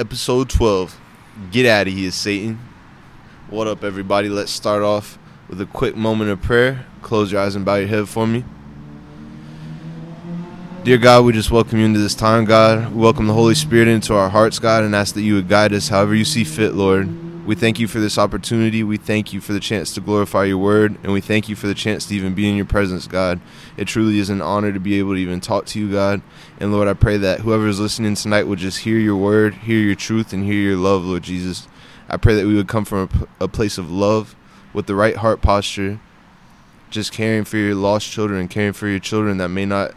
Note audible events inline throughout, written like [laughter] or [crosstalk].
episode 12. Get out of here, Satan. What up, everybody? Let's start off with a quick moment of prayer. Close your eyes and bow your head for me. Dear God, we just welcome you into this time, God. We welcome the Holy Spirit into our hearts, God, and ask that you would guide us however you see fit, Lord. We thank you for this opportunity. We thank you for the chance to glorify your word, and we thank you for the chance to even be in your presence, God. It truly is an honor to be able to even talk to you, God. And Lord, I pray that whoever is listening tonight would just hear your word, hear your truth, and hear your love, Lord Jesus. I pray that we would come from a, p- a place of love with the right heart posture, just caring for your lost children caring for your children that may not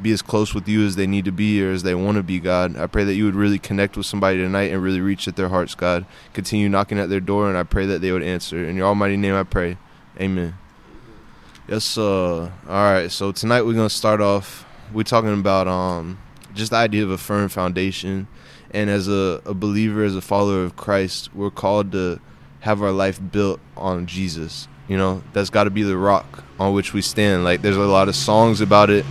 be as close with you as they need to be or as they want to be, God. I pray that you would really connect with somebody tonight and really reach at their hearts, God. Continue knocking at their door, and I pray that they would answer. In your almighty name, I pray. Amen. Yes, uh, all right. So tonight we're gonna start off. We're talking about um, just the idea of a firm foundation, and as a, a believer, as a follower of Christ, we're called to have our life built on Jesus. You know, that's got to be the rock on which we stand. Like, there's a lot of songs about it.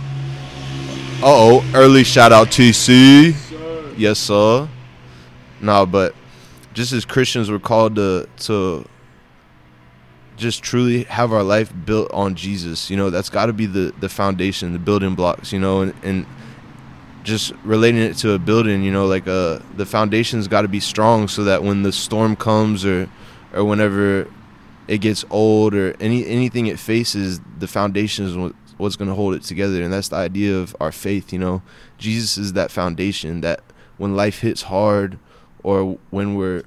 Oh, early shout out TC. Yes, sir. No, but just as Christians, we're called to to just truly have our life built on Jesus. You know, that's got to be the the foundation, the building blocks. You know, and and just relating it to a building. You know, like uh, the foundation's got to be strong so that when the storm comes or or whenever it gets old or any anything it faces, the foundation what's going to hold it together, and that's the idea of our faith. You know, Jesus is that foundation that when life hits hard or when we're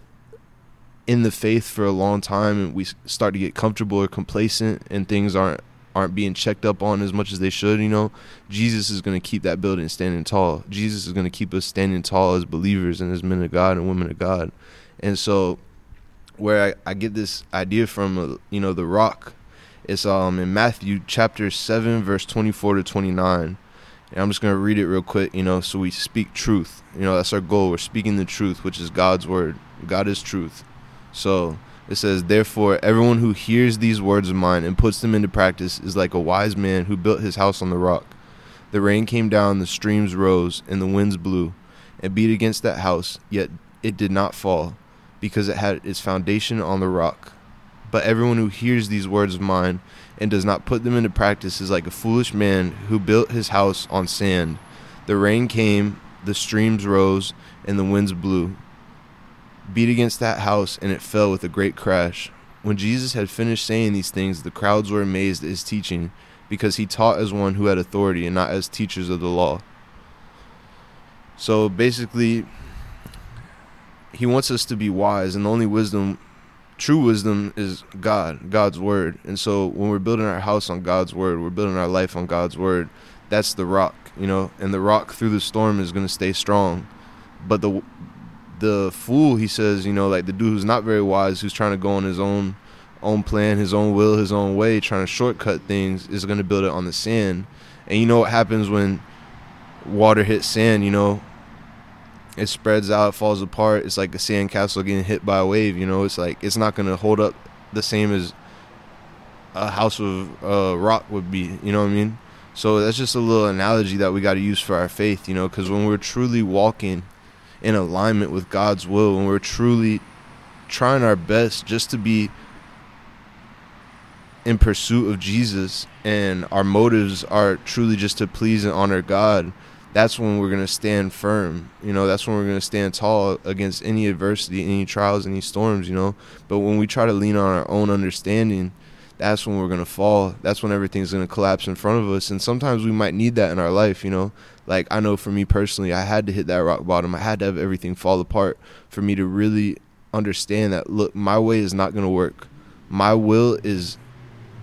in the faith for a long time and we start to get comfortable or complacent and things aren't aren't being checked up on as much as they should, you know, Jesus is going to keep that building standing tall. Jesus is going to keep us standing tall as believers and as men of God and women of God. And so where I, I get this idea from, uh, you know, the rock, it's um in Matthew chapter 7 verse 24 to 29. And I'm just going to read it real quick, you know, so we speak truth. You know, that's our goal. We're speaking the truth, which is God's word. God is truth. So it says, Therefore, everyone who hears these words of mine and puts them into practice is like a wise man who built his house on the rock. The rain came down, the streams rose, and the winds blew and beat against that house, yet it did not fall, because it had its foundation on the rock. But everyone who hears these words of mine and does not put them into practice is like a foolish man who built his house on sand. The rain came, the streams rose, and the winds blew beat against that house, and it fell with a great crash. When Jesus had finished saying these things, the crowds were amazed at his teaching, because he taught as one who had authority and not as teachers of the law. So basically, he wants us to be wise, and the only wisdom, true wisdom, is God, God's word. And so when we're building our house on God's word, we're building our life on God's word. That's the rock, you know, and the rock through the storm is going to stay strong. But the the fool, he says, you know, like the dude who's not very wise, who's trying to go on his own own plan, his own will, his own way, trying to shortcut things, is going to build it on the sand. And you know what happens when water hits sand? You know, it spreads out, falls apart. It's like a sandcastle getting hit by a wave. You know, it's like it's not going to hold up the same as a house of uh, rock would be. You know what I mean? So that's just a little analogy that we got to use for our faith. You know, because when we're truly walking in alignment with God's will, and we're truly trying our best just to be in pursuit of Jesus, and our motives are truly just to please and honor God, that's when we're going to stand firm. You know, that's when we're going to stand tall against any adversity, any trials, any storms, you know. But when we try to lean on our own understanding, that's when we're going to fall. That's when everything's going to collapse in front of us. And sometimes we might need that in our life, you know. Like, I know for me personally, I had to hit that rock bottom. I had to have everything fall apart for me to really understand that, look, my way is not going to work. My will is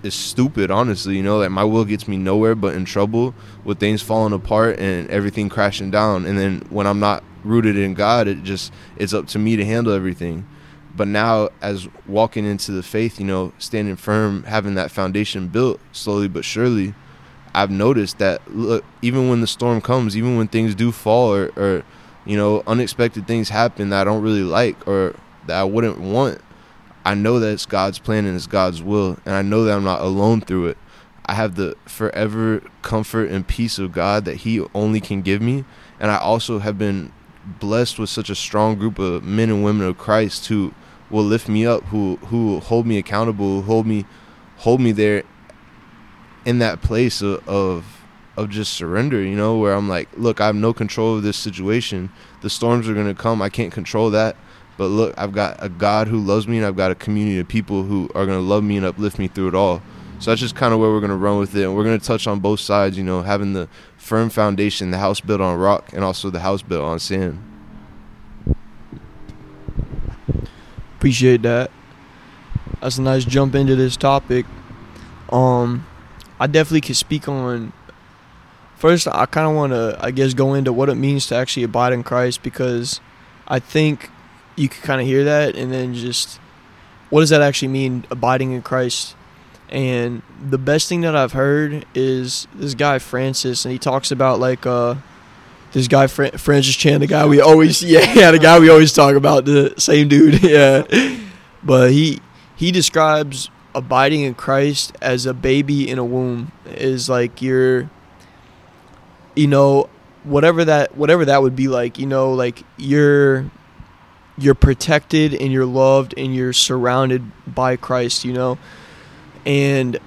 is stupid, honestly. You know, like my will gets me nowhere but in trouble with things falling apart and everything crashing down. And then when I'm not rooted in God, it just it's up to me to handle everything. But now, as walking into the faith, you know, standing firm, having that foundation built slowly but surely, I've noticed that look, even when the storm comes, even when things do fall or, or you know, unexpected things happen that I don't really like or that I wouldn't want, I know that it's God's plan and it's God's will, and I know that I'm not alone through it. I have the forever comfort and peace of God that He only can give me, and I also have been blessed with such a strong group of men and women of Christ who will lift me up, who who hold me accountable, hold me hold me there in that place of, of of just surrender, you know, where I'm like, look, I have no control of this situation. The storms are going to come. I can't control that. But look, I've got a God who loves me and I've got a community of people who are going to love me and uplift me through it all. So that's just kind of where we're going to run with it. And we're going to touch on both sides, you know, having the firm foundation, the house built on rock, and also the house built on sand. Appreciate that. That's a nice jump into this topic. Um, I definitely could speak on. First, I kind of want to, I guess, go into what it means to actually abide in Christ because I think you could kind of hear that and then just what does that actually mean, abiding in Christ? And the best thing that I've heard is this guy Francis, and he talks about like uh, this guy Fra- Francis Chan, the guy we always [laughs] yeah, yeah, the guy we always talk about, the same dude, [laughs] yeah. But he he describes abiding in Christ as a baby in a womb is like you're you know whatever that whatever that would be like you know like you're you're protected and you're loved and you're surrounded by Christ you know? And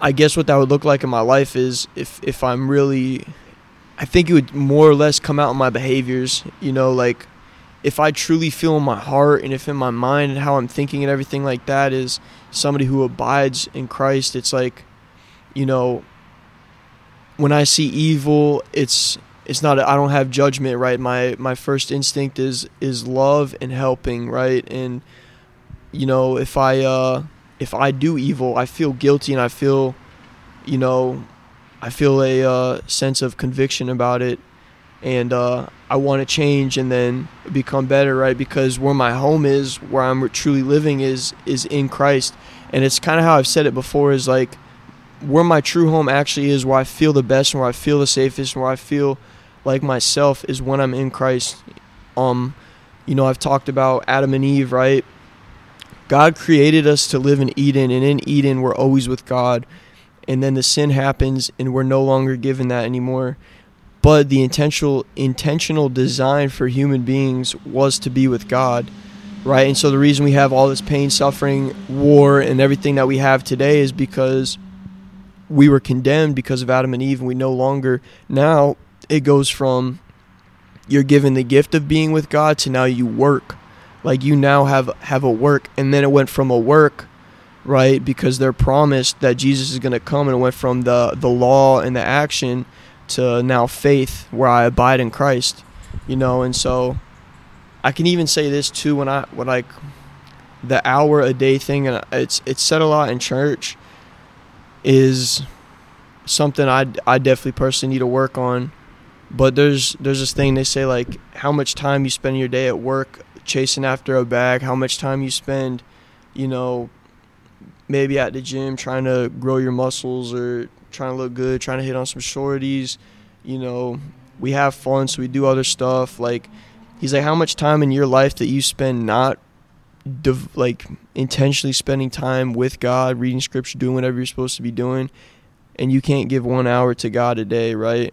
I guess what that would look like in my life is if if I'm really I think it would more or less come out in my behaviors you know? Like if I truly feel in my heart and if in my mind and how I'm thinking and everything like that is somebody who abides in Christ, it's like, you know, when I see evil, it's it's not I don't have judgment, right? My my first instinct is is love and helping, right? And you know, if I uh if I do evil, I feel guilty and I feel you know, I feel a uh, sense of conviction about it and uh, I want to change and then become better, right? Because where my home is, where I'm truly living is is in Christ, and it's kind of how I've said it before is like where my true home actually is, where I feel the best, and where I feel the safest, and where I feel like myself is when I'm in Christ. Um, you know, I've talked about Adam and Eve, right? God created us to live in Eden, and in Eden we're always with God, and then the sin happens, and we're no longer given that anymore but the intentional intentional design for human beings was to be with God right and so the reason we have all this pain suffering war and everything that we have today is because we were condemned because of Adam and Eve and we no longer now it goes from you're given the gift of being with God to now you work. Like you now have have a work. And then it went from a work right because they're promised that Jesus is going to come and it went from the the law and the action to now faith where I abide in Christ, you know, and so I can even say this too when I when like the hour a day thing and it's it's said a lot in church is something I I definitely personally need to work on. But there's there's this thing they say like how much time you spend your day at work chasing after a bag, how much time you spend, you know, maybe at the gym trying to grow your muscles or trying to look good, trying to hit on some shorties. You know, we have fun, so we do other stuff. Like, he's like, how much time in your life that you spend not div- like intentionally spending time with God, reading scripture, doing whatever you're supposed to be doing, and you can't give one hour to God a day, right?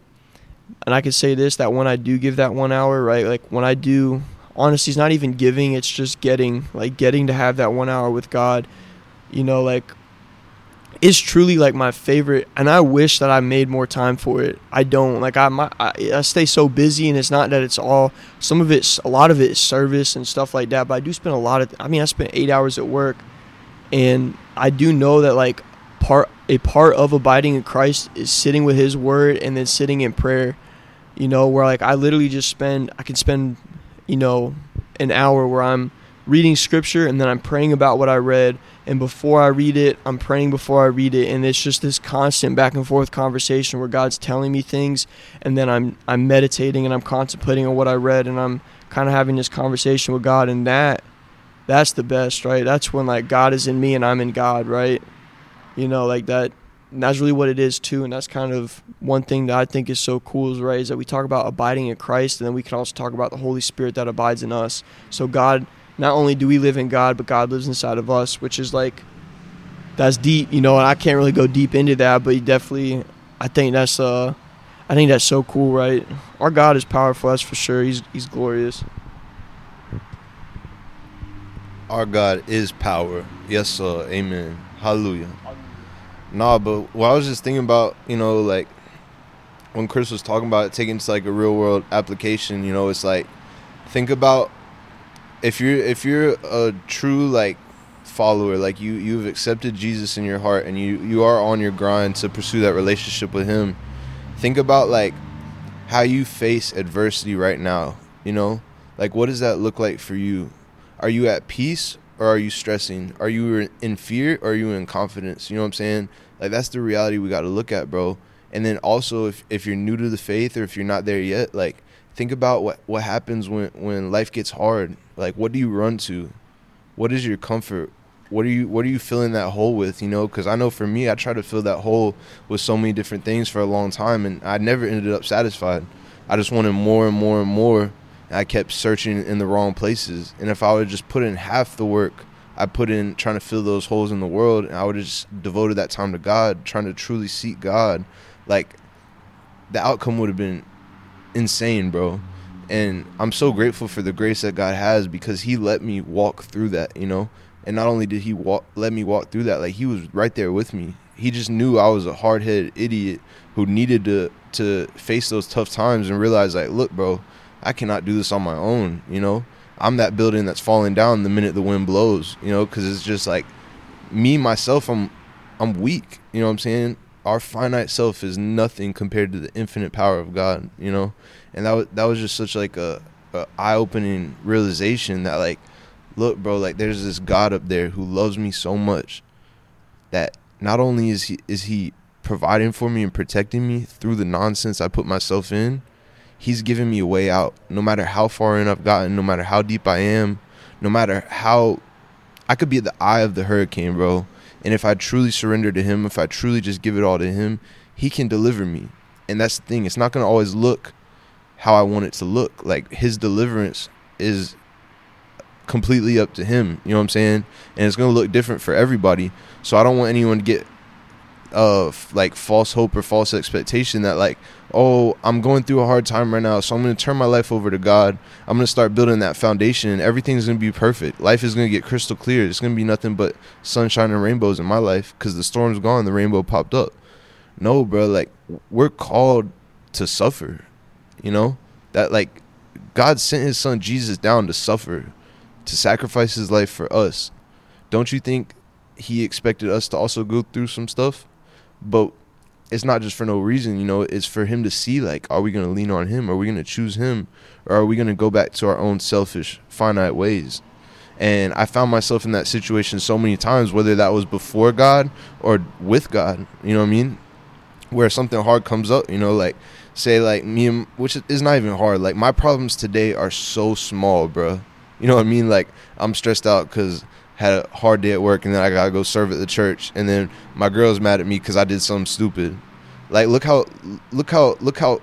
And I can say this that when I do give that one hour, right, like when I do, honestly, it's not even giving, it's just getting, like getting to have that one hour with God. You know, like is truly like my favorite and i wish that i made more time for it i don't like i my, I, I, stay so busy and it's not that it's all some of it's a lot of it is service and stuff like that but i do spend a lot of i mean i spent eight hours at work and i do know that like part a part of abiding in christ is sitting with his word and then sitting in prayer you know where like i literally just spend i can spend you know an hour where i'm reading scripture and then i'm praying about what i read and before I read it, I'm praying before I read it, and it's just this constant back and forth conversation where God's telling me things, and then I'm I'm meditating and I'm contemplating on what I read, and I'm kind of having this conversation with God, and that that's the best, right? That's when like God is in me and I'm in God, right? You know, like that. that's really what it is too, and that's kind of one thing that I think is so cool, is right? Is that we talk about abiding in Christ, and then we can also talk about the Holy Spirit that abides in us. So God not only do we live in God, but God lives inside of us, which is like that's deep, you know. And I can't really go deep into that, but definitely, I think that's uh, I think that's so cool, right? Our God is powerful, that's for sure. He's he's glorious. Our God is power. Yes, sir. Amen. Hallelujah. Nah, but what I was just thinking about, you know, like when Chris was talking about it, taking to like a real world application, you know, it's like think about if you're if you're a true like follower, like you you've accepted Jesus in your heart and you you are on your grind to pursue that relationship with Him. Think about like how you face adversity right now. You know, like what does that look like for you? Are you at peace or are you stressing? Are you in fear or are you in confidence? You know what I'm saying? Like that's the reality we got to look at, bro. And then also if if you're new to the faith or if you're not there yet, like think about what what happens when when life gets hard. Like what do you run to? What is your comfort? What are you what are you filling that hole with, you know? Cuz I know for me I tried to fill that hole with so many different things for a long time and I never ended up satisfied. I just wanted more and more and more. I kept searching in the wrong places. And if I would just put in half the work I put in trying to fill those holes in the world, and I would have just devoted that time to God, trying to truly seek God, like the outcome would have been insane, bro. And I'm so grateful for the grace that God has because He let me walk through that, you know. And not only did He walk, let me walk through that, like He was right there with me. He just knew I was a hard headed idiot who needed to to face those tough times and realize, like, look, bro, I cannot do this on my own, you know. I'm that building that's falling down the minute the wind blows, you know, because it's just like me myself. I'm I'm weak, you know what I'm saying. Our finite self is nothing compared to the infinite power of God, you know, and that was that was just such like a, a eye opening realization that like, look, bro, like there's this God up there who loves me so much that not only is he is he providing for me and protecting me through the nonsense I put myself in, he's giving me a way out. No matter how far in I've gotten, no matter how deep I am, no matter how I could be the eye of the hurricane, bro. And if I truly surrender to him, if I truly just give it all to him, he can deliver me. And that's the thing. It's not going to always look how I want it to look. Like his deliverance is completely up to him. You know what I'm saying? And it's going to look different for everybody. So I don't want anyone to get of like false hope or false expectation that like oh i'm going through a hard time right now so i'm going to turn my life over to god. I'm going to start building that foundation and everything's going to be perfect. Life is going to get crystal clear. It's going to be nothing but sunshine and rainbows in my life because the storm's gone the rainbow popped up. No bro like we're called to suffer you know? That like god sent his son jesus down to suffer to sacrifice his life for us. Don't you think he expected us to also go through some stuff but it's not just for no reason, you know, it's for him to see like are we going to lean on him? Are we going to choose him? Or are we going to go back to our own selfish finite ways? And I found myself in that situation so many times whether that was before God or with God, you know what I mean? Where something hard comes up, you know, like say like me and which is not even hard. Like my problems today are so small, bro. You know what I mean? Like I'm stressed out cuz had a hard day at work and then I gotta go serve at the church and then my girl's mad at me because I did something stupid. Like look how look how look how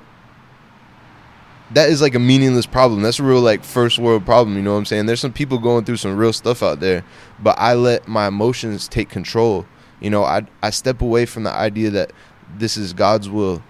that is like a meaningless problem. That's a real like first world problem, you know what I'm saying? There's some people going through some real stuff out there, but I let my emotions take control. You know, I I step away from the idea that this is God's will.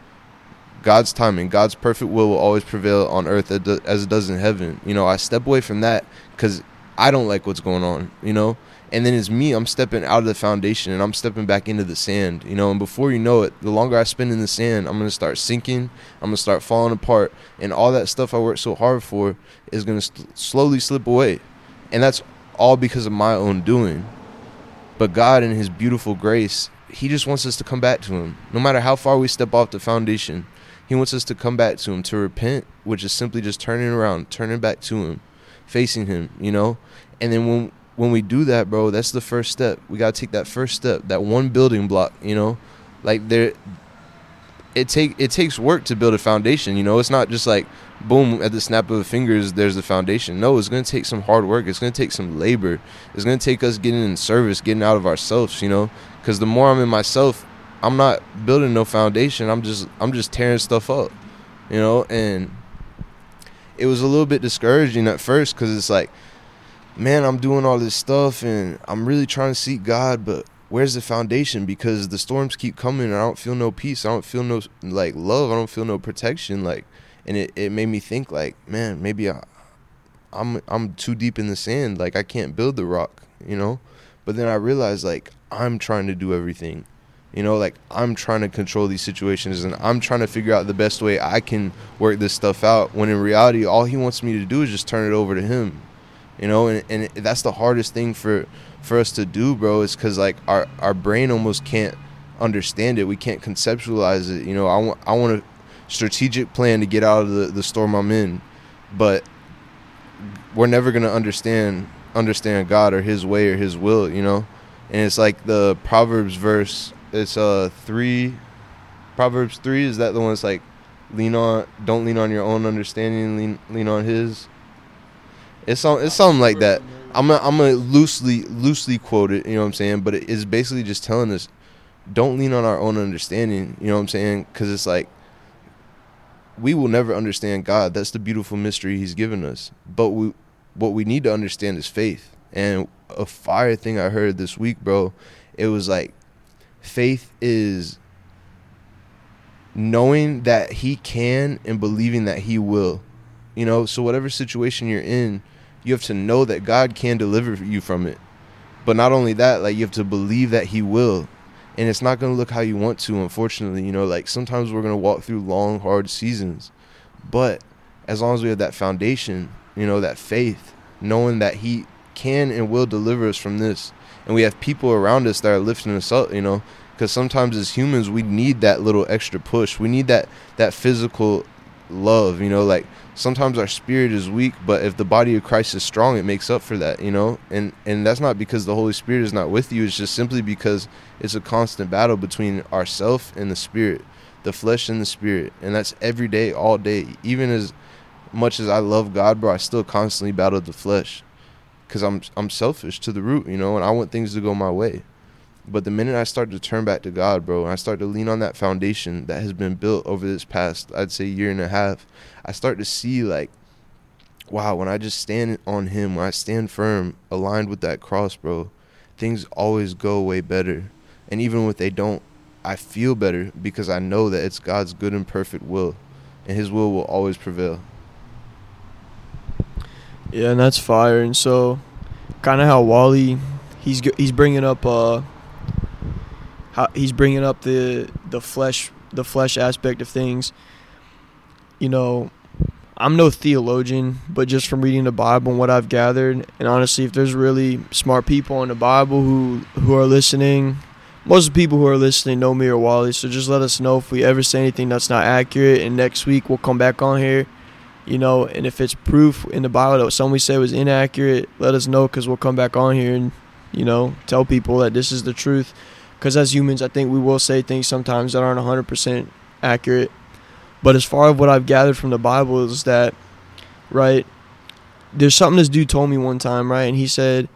God's timing, God's perfect will will always prevail on earth as it does in heaven. You know, I step away from that cuz I don't like what's going on, you know? And then it's me, I'm stepping out of the foundation and I'm stepping back into the sand, you know? And before you know it, the longer I spend in the sand, I'm going to start sinking, I'm going to start falling apart, and all that stuff I worked so hard for is going to st- slowly slip away. And that's all because of my own doing. But God, in His beautiful grace, He just wants us to come back to Him. No matter how far we step off the foundation, He wants us to come back to Him, to repent, which is simply just turning around, turning back to Him facing him, you know? And then when when we do that, bro, that's the first step. We got to take that first step, that one building block, you know? Like there it take it takes work to build a foundation, you know? It's not just like boom at the snap of the fingers there's the foundation. No, it's going to take some hard work. It's going to take some labor. It's going to take us getting in service, getting out of ourselves, you know? Cuz the more I'm in myself, I'm not building no foundation. I'm just I'm just tearing stuff up. You know, and it was a little bit discouraging at first because it's like, man, I'm doing all this stuff and I'm really trying to seek God, but where's the foundation? Because the storms keep coming and I don't feel no peace. I don't feel no like love. I don't feel no protection. Like, and it, it made me think like, man, maybe I, I'm I'm too deep in the sand. Like I can't build the rock, you know. But then I realized like I'm trying to do everything, you know. Like I'm trying to control these situations and I'm trying to figure out the best way I can work this stuff out. When in reality, all he wants me to do is just turn it over to him, you know. And and that's the hardest thing for for us to do, bro. Is because like our our brain almost can't understand it. We can't conceptualize it. You know, I want I want a strategic plan to get out of the, the storm I'm in, but we're never gonna understand understand God or His way or His will, you know. And it's like the Proverbs verse. It's uh three, Proverbs three. Is that the one that's like, lean on, don't lean on your own understanding, lean lean on His. It's some, it's something like that. I'm gonna, I'm gonna loosely loosely quote it. You know what I'm saying? But it is basically just telling us, don't lean on our own understanding. You know what I'm saying? Because it's like we will never understand God. That's the beautiful mystery He's given us. But we, what we need to understand is faith. And a fire thing I heard this week, bro, it was like faith is knowing that He can and believing that He will. You know, so whatever situation you're in, you have to know that God can deliver you from it. But not only that, like you have to believe that He will and it's not going to look how you want to unfortunately you know like sometimes we're going to walk through long hard seasons but as long as we have that foundation you know that faith knowing that he can and will deliver us from this and we have people around us that are lifting us up you know? Because sometimes as humans we need that little extra push. We need that that physical love you know? Like sometimes our spirit is weak but if the body of christ is strong it makes up for that you know? And and that's not because the holy spirit is not with you. It's just simply because it's a constant battle between ourself and the spirit the flesh and the spirit. And that's every day all day. Even as much as i love god bro i still constantly battle the flesh because i'm i'm selfish to the root you know and i want things to go my way but the minute I start to turn back to God, bro, and I start to lean on that foundation that has been built over this past, I'd say, year and a half, I start to see like, wow, when I just stand on Him, when I stand firm, aligned with that cross, bro, things always go way better. And even when they don't, I feel better because I know that it's God's good and perfect will, and His will will always prevail. Yeah, and that's fire. And so, kind of how Wally, he's he's bringing up uh how he's bringing up the the flesh the flesh aspect of things. You know, I'm no theologian, but just from reading the Bible and what I've gathered, and honestly, if there's really smart people in the Bible who who are listening, most of the people who are listening know me or Wally. So just let us know if we ever say anything that's not accurate, and next week we'll come back on here. You know, and if it's proof in the Bible that something we say was inaccurate, let us know because we'll come back on here and you know tell people that this is the truth because as humans, I think we will say things sometimes that aren't 100% accurate. But as far as what I've gathered from the Bible is that, right, there's something this dude told me one time, right, and he said,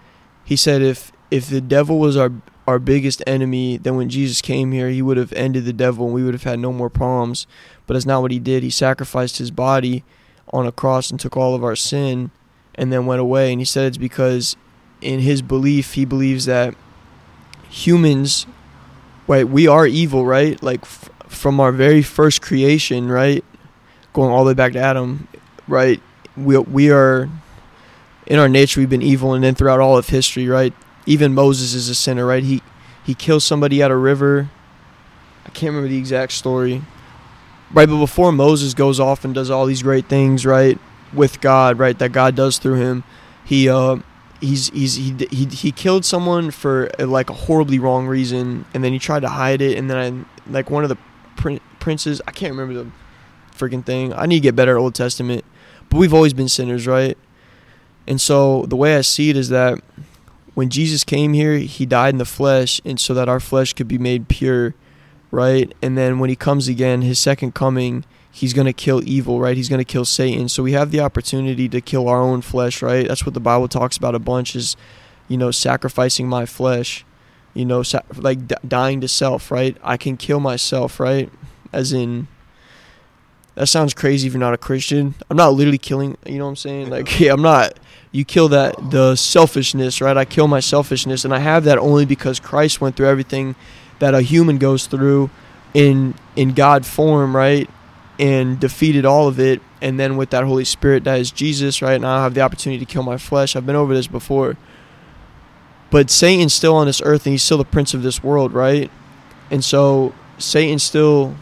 he said if if the devil was our our biggest enemy, then when Jesus came here, he would have ended the devil and we would have had no more problems. But that's not what he did. He sacrificed his body on a cross and took all of our sin and then went away. And he said it's because in his belief, he believes that humans right we are evil right? Like f- from our very first creation right? Going all the way back to adam right? We we are in our nature we've been evil. And then throughout all of history right? Even moses is a sinner right? He he kills somebody at a river. I can't remember the exact story right but before moses goes off and does all these great things right with god right that god does through him he uh he's he's he he he killed someone for uh, like a horribly wrong reason, and then he tried to hide it, and then I, like one of the prin- princes, I can't remember the freaking thing. I need to get better at Old Testament, but we've always been sinners, right? And so the way I see it is that when Jesus came here, he died in the flesh, and so that our flesh could be made pure, right? And then when he comes again, his second coming he's going to kill evil, right? He's going to kill Satan. So we have the opportunity to kill our own flesh, right? That's what the Bible talks about a bunch is, you know, sacrificing my flesh, you know, sa- like d- dying to self, right? I can kill myself, right? As in that sounds crazy if you're not a Christian. I'm not literally killing, you know what I'm saying? Like, [laughs] yeah, I'm not. You kill that the selfishness, right? I kill my selfishness, and I have that only because Christ went through everything that a human goes through in in God form, right? And defeated all of it, and then with that Holy Spirit that is Jesus, right? Now I have the opportunity to kill my flesh. I've been over this before. But Satan's still on this earth and he's still the prince of this world, right? And so Satan still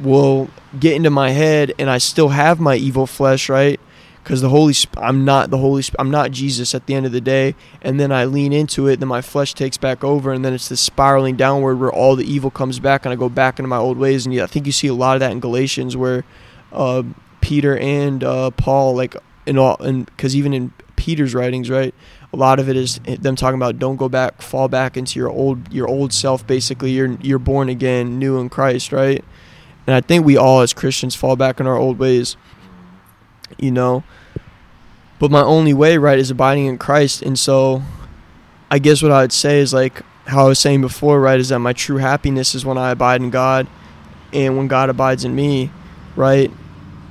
will get into my head and I still have my evil flesh, right? Because the Holy Sp- I'm not the Holy Sp- I'm not Jesus at the end of the day. And then I lean into it, then my flesh takes back over, and then it's this spiraling downward where all the evil comes back and I go back into my old ways. And I think you see a lot of that in Galatians where uh, Peter and uh, Paul, like in all, and because even in Peter's writings, right, a lot of it is them talking about don't go back, fall back into your old your old self. Basically, you're you're born again, new in Christ, right? And I think we all as Christians fall back in our old ways, you know. But my only way, right, is abiding in Christ, and so I guess what I would say is like how I was saying before, right, is that my true happiness is when I abide in God, and when God abides in me, right.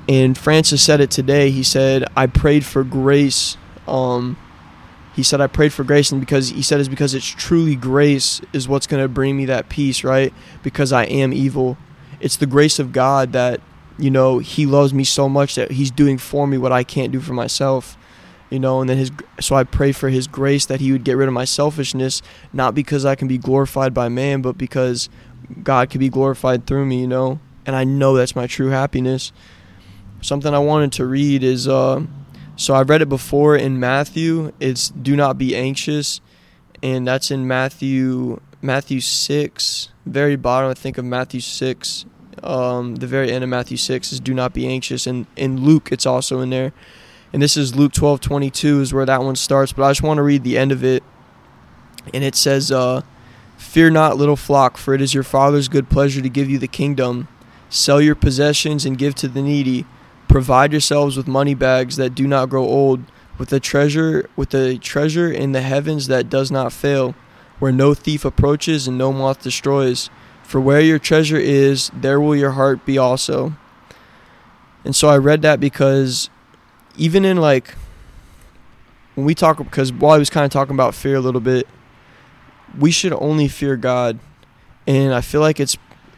And Francis said it today. He said, "I prayed for grace." Um, he said I prayed for grace and because he said it's because it's truly grace is what's going to bring me that peace, right? Because I am evil. It's the grace of God that you know he loves me so much that he's doing for me what I can't do for myself. You know, and then his so I pray for his grace that he would get rid of my selfishness, not because I can be glorified by man, but because God can be glorified through me, you know? And I know that's my true happiness. Something I wanted to read is uh so I've read it before in Matthew. It's do not be anxious, and that's in Matthew Matthew six, very bottom I think of Matthew six. Um, the very end of Matthew six is do not be anxious, and in Luke it's also in there, and this is Luke twelve twenty two is where that one starts. But I just want to read the end of it, and it says, uh, "Fear not, little flock, for it is your Father's good pleasure to give you the kingdom. Sell your possessions and give to the needy." Provide yourselves with money bags that do not grow old, with a treasure with a treasure in the heavens that does not fail, where no thief approaches and no moth destroys. For where your treasure is, there will your heart be also. And so I read that because even in like when we talk because while I was kind of talking about fear a little bit, we should only fear God. And I feel like it's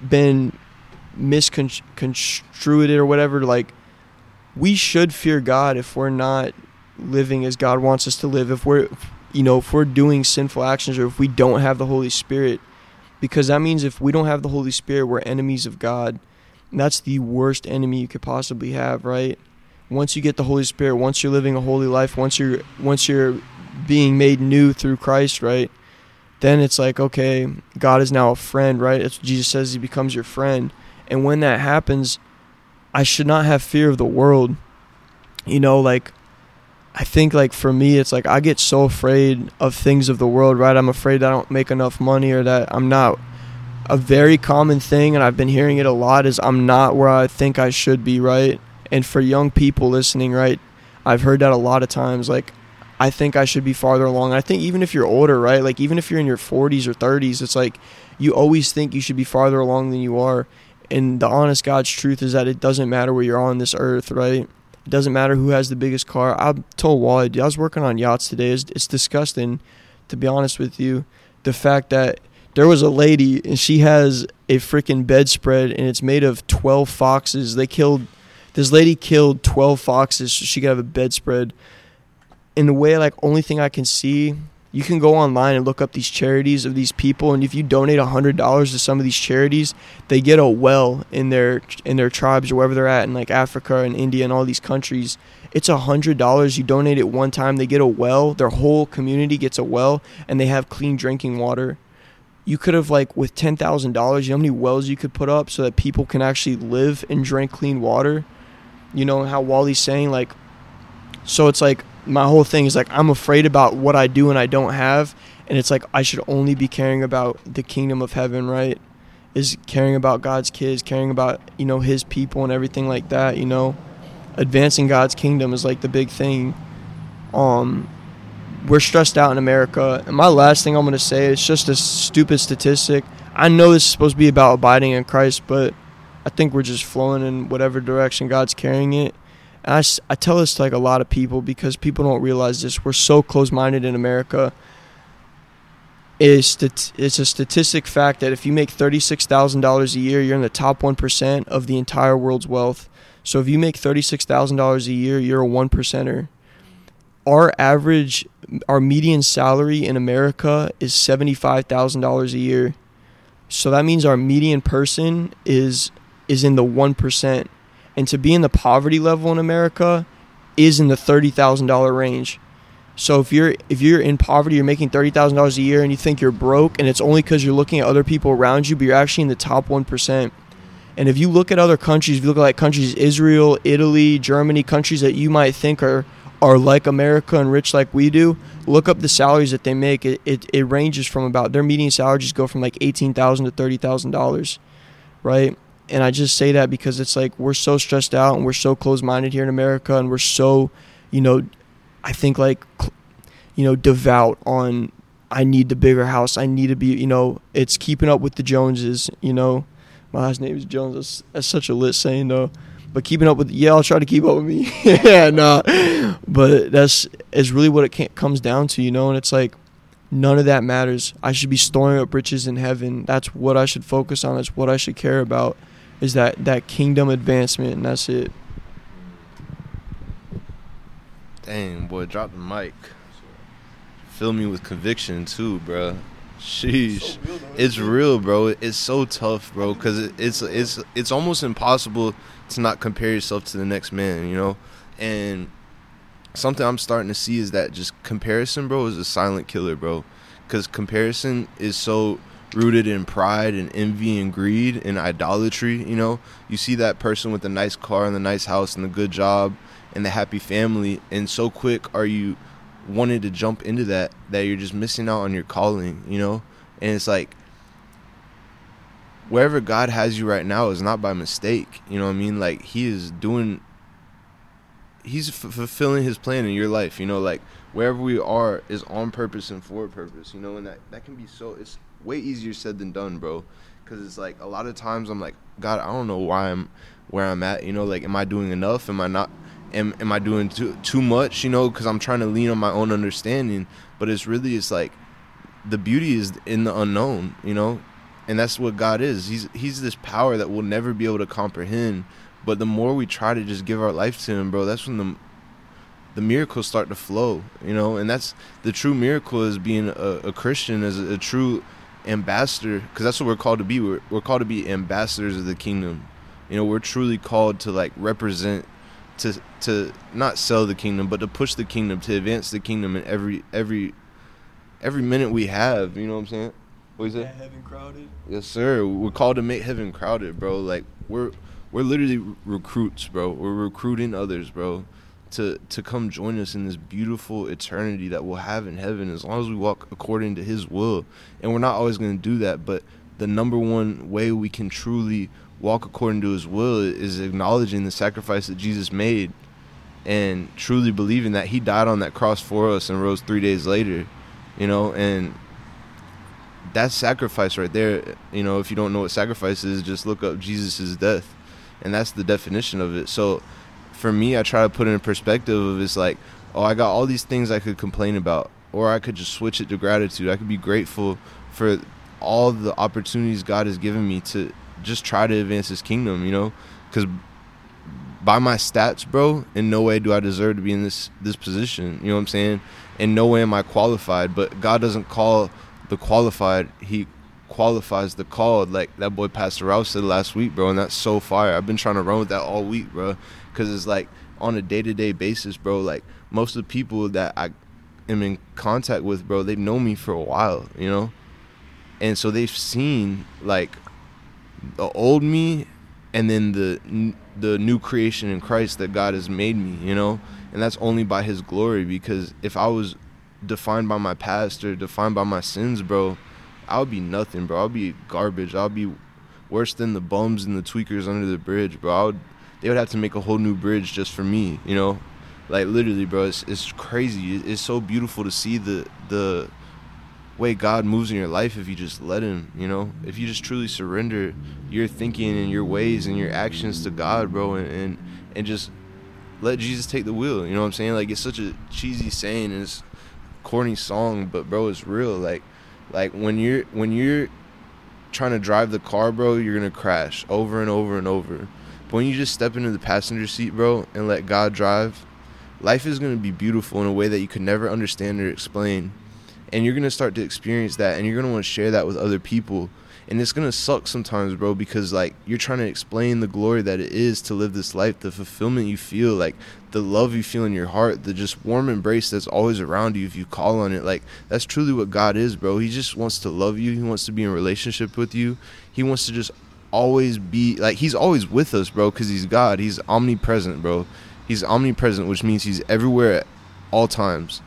been misconstrued or whatever like we should fear God if we're not living as God wants us to live. If we're, you know, if we're doing sinful actions or if we don't have the Holy Spirit, because that means if we don't have the Holy Spirit, we're enemies of God. And that's the worst enemy you could possibly have, right? Once you get the Holy Spirit, once you're living a holy life, once you're once you're being made new through Christ, right? Then it's like, okay, God is now a friend, right? It's Jesus says he becomes your friend. And when that happens, I should not have fear of the world. You know, like I think like for me it's like I get so afraid of things of the world, right? I'm afraid I don't make enough money or that I'm not a very common thing and I've been hearing it a lot is I'm not where I think I should be, right? And for young people listening, right? I've heard that a lot of times like I think I should be farther along. I think even if you're older, right? Like even if you're in your 40s or 30s, it's like you always think you should be farther along than you are and the honest God's truth is that it doesn't matter where you're on this earth, right? It doesn't matter who has the biggest car. I told Wally, I was working on yachts today. It's, it's disgusting, to be honest with you. The fact that there was a lady and she has a freaking bedspread and it's made of 12 foxes. They killed, this lady killed 12 foxes so she could have a bedspread. In the way, like, only thing I can see you can go online and look up these charities of these people and if you donate $100 to some of these charities they get a well in their in their tribes or wherever they're at in like africa and india and all these countries. It's $100 you donate it one time they get a well. Their whole community gets a well and they have clean drinking water. You could have like with $10000 you know how many wells you could put up so that people can actually live and drink clean water? You know how wally's saying like so it's like my whole thing is like I'm afraid about what I do and I don't have, and it's like I should only be caring about the kingdom of heaven, right? Is caring about God's kids, caring about you know His people and everything like that. You know, advancing God's kingdom is like the big thing. Um, we're stressed out in America, and my last thing I'm gonna say is just a stupid statistic. I know this is supposed to be about abiding in Christ, but I think we're just flowing in whatever direction God's carrying it. And I, I tell this to like a lot of people because people don't realize this. We're so close minded in America. It's, it's a statistic fact that if you make $36,000 a year, you're in the top 1% of the entire world's wealth. So if you make $36,000 a year, you're a one percenter. Our average, our median salary in America is $75,000 a year. So that means our median person is is in the 1%. And to be in the poverty level in America is in the $30,000 range. So if you're if you're in poverty, you're making thirty thousand dollars a year, and you think you're broke, and it's only because you're looking at other people around you, but you're actually in the top one percent. And if you look at other countries, if you look at like countries Israel, Italy, Germany, countries that you might think are are like America and rich like we do, look up the salaries that they make. It it, it ranges from about their median salaries go from like eighteen thousand to thirty thousand dollars, right? And I just say that because it's like we're so stressed out and we're so close minded here in America, and we're so, you know, I think like, you know, devout on. I need the bigger house. I need to be, you know, it's keeping up with the Joneses. You know, my last name is Jones. That's, that's such a lit saying though. But keeping up with, yeah, I'll try to keep up with me. [laughs] yeah, nah. But that's is really what it comes down to, you know. And it's like none of that matters. I should be storing up riches in heaven. That's what I should focus on. That's what I should care about. Is that that kingdom advancement, and that's it. Dang, boy, drop the mic. Fill me with conviction too, bro. Sheesh, it's real, bro. It's so tough, bro, because it, it's it's it's almost impossible to not compare yourself to the next man, you know. And something I'm starting to see is that just comparison, bro, is a silent killer, bro. Because comparison is so rooted in pride and envy and greed and idolatry. You know, you see that person with the nice car and the nice house and the good job and the happy family, and so quick are you wanting to jump into that that you're just missing out on your calling. You know, and it's like wherever God has you right now is not by mistake. You know what I mean? Like He is doing. He's f- fulfilling His plan in your life. You know, like wherever we are is on purpose and for a purpose. You know, and that that can be so. It's way easier said than done, bro. Because it's like a lot of times I'm like, God, I don't know why I'm where I'm at. You know, like, am I doing enough? Am I not? Am am I doing too too much? You know, because I'm trying to lean on my own understanding. But it's really it's like the beauty is in the unknown. You know, and that's what God is. He's he's this power that we'll never be able to comprehend. But the more we try to just give our life to Him, bro, that's when the the miracles start to flow. You know, and that's the true miracle is being a, a Christian, as a, a true ambassador, because that's what we're called to be. We're, we're called to be ambassadors of the kingdom. You know, we're truly called to like represent, to to not sell the kingdom, but to push the kingdom, to advance the kingdom in every every every minute we have. You know what I'm saying? What is it? heaven crowded. Yes, sir. We're called to make heaven crowded, bro. Like we're we're literally recruits, bro. We're recruiting others, bro, to to come join us in this beautiful eternity that we'll have in heaven as long as we walk according to His will. And we're not always going to do that, but the number one way we can truly walk according to His will is acknowledging the sacrifice that Jesus made, and truly believing that He died on that cross for us and rose three days later. You know, and that sacrifice right there. You know, if you don't know what sacrifice is, just look up Jesus' death, and that's the definition of it. So, for me, I try to put it in perspective of it's like, oh, I got all these things I could complain about, or I could just switch it to gratitude. I could be grateful for all the opportunities God has given me to just try to advance His kingdom. You know, because by my stats, bro, in no way do I deserve to be in this this position. You know what I'm saying? In no way am I qualified. But God doesn't call the qualified; He qualifies the called. Like that boy Pastor Ralph said last week, bro, and that's so fire. I've been trying to run with that all week, bro, because it's like on a day to day basis, bro. Like most of the people that I am in contact with, bro, they've known me for a while, you know, and so they've seen like the old me and then the the new creation in Christ that God has made me, you know, and that's only by His glory. Because if I was defined by my past or defined by my sins, bro, I would be nothing, bro. I'll be garbage. I'll be worse than the bums and the tweakers under the bridge, bro. I would, they would have to make a whole new bridge just for me, you know, like literally, bro. It's it's crazy. It's so beautiful to see the the way God moves in your life if you just let Him. You know, if you just truly surrender your thinking and your ways and your actions to God, bro, and and, and just let Jesus take the wheel. You know what I'm saying? Like it's such a cheesy saying and it's corny song, but bro, it's real. Like like when you're when you're trying to drive the car, bro, you're gonna crash over and over and over. But when you just step into the passenger seat, bro, and let God drive, life is gonna be beautiful in a way that you could never understand or explain. And you're gonna start to experience that and you're gonna want to share that with other people. And it's gonna suck sometimes bro because like you're trying to explain the glory that it is to live this life the fulfillment you feel like the love you feel in your heart the just warm embrace that's always around you if you call on it. Like that's truly what god is bro. He just wants to love you. He wants to be in relationship with you. He wants to just always be like he's always with us bro because he's god he's omnipresent bro he's omnipresent which means he's everywhere at all times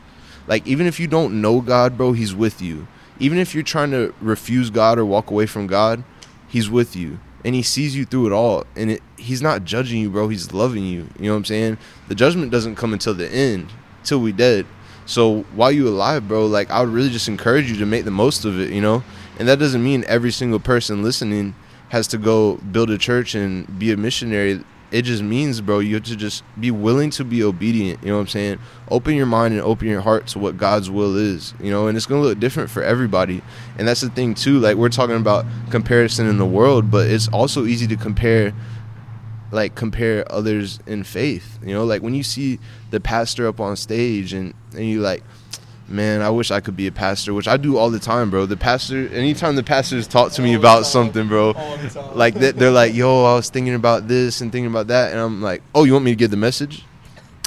like even if you don't know god bro he's with you even if you're trying to refuse God or walk away from God, He's with you and He sees you through it all. And it, He's not judging you, bro. He's loving you. You know what I'm saying? The judgment doesn't come until the end, till we dead. So while you alive, bro, like I would really just encourage you to make the most of it. You know, and that doesn't mean every single person listening has to go build a church and be a missionary it just means, bro, you have to just be willing to be obedient. You know what I'm saying? Open your mind and open your heart to what God's will is, you know, and it's going to look different for everybody. And that's the thing, too. Like, we're talking about comparison in the world, but it's also easy to compare, like, compare others in faith. You know, like when you see the pastor up on stage and, and you, like, man, I wish I could be a pastor, which I do all the time, bro. The pastor, anytime the pastors talk to me about something, bro, like they're like, yo, I was thinking about this and thinking about that, and I'm like, oh, you want me to give the message?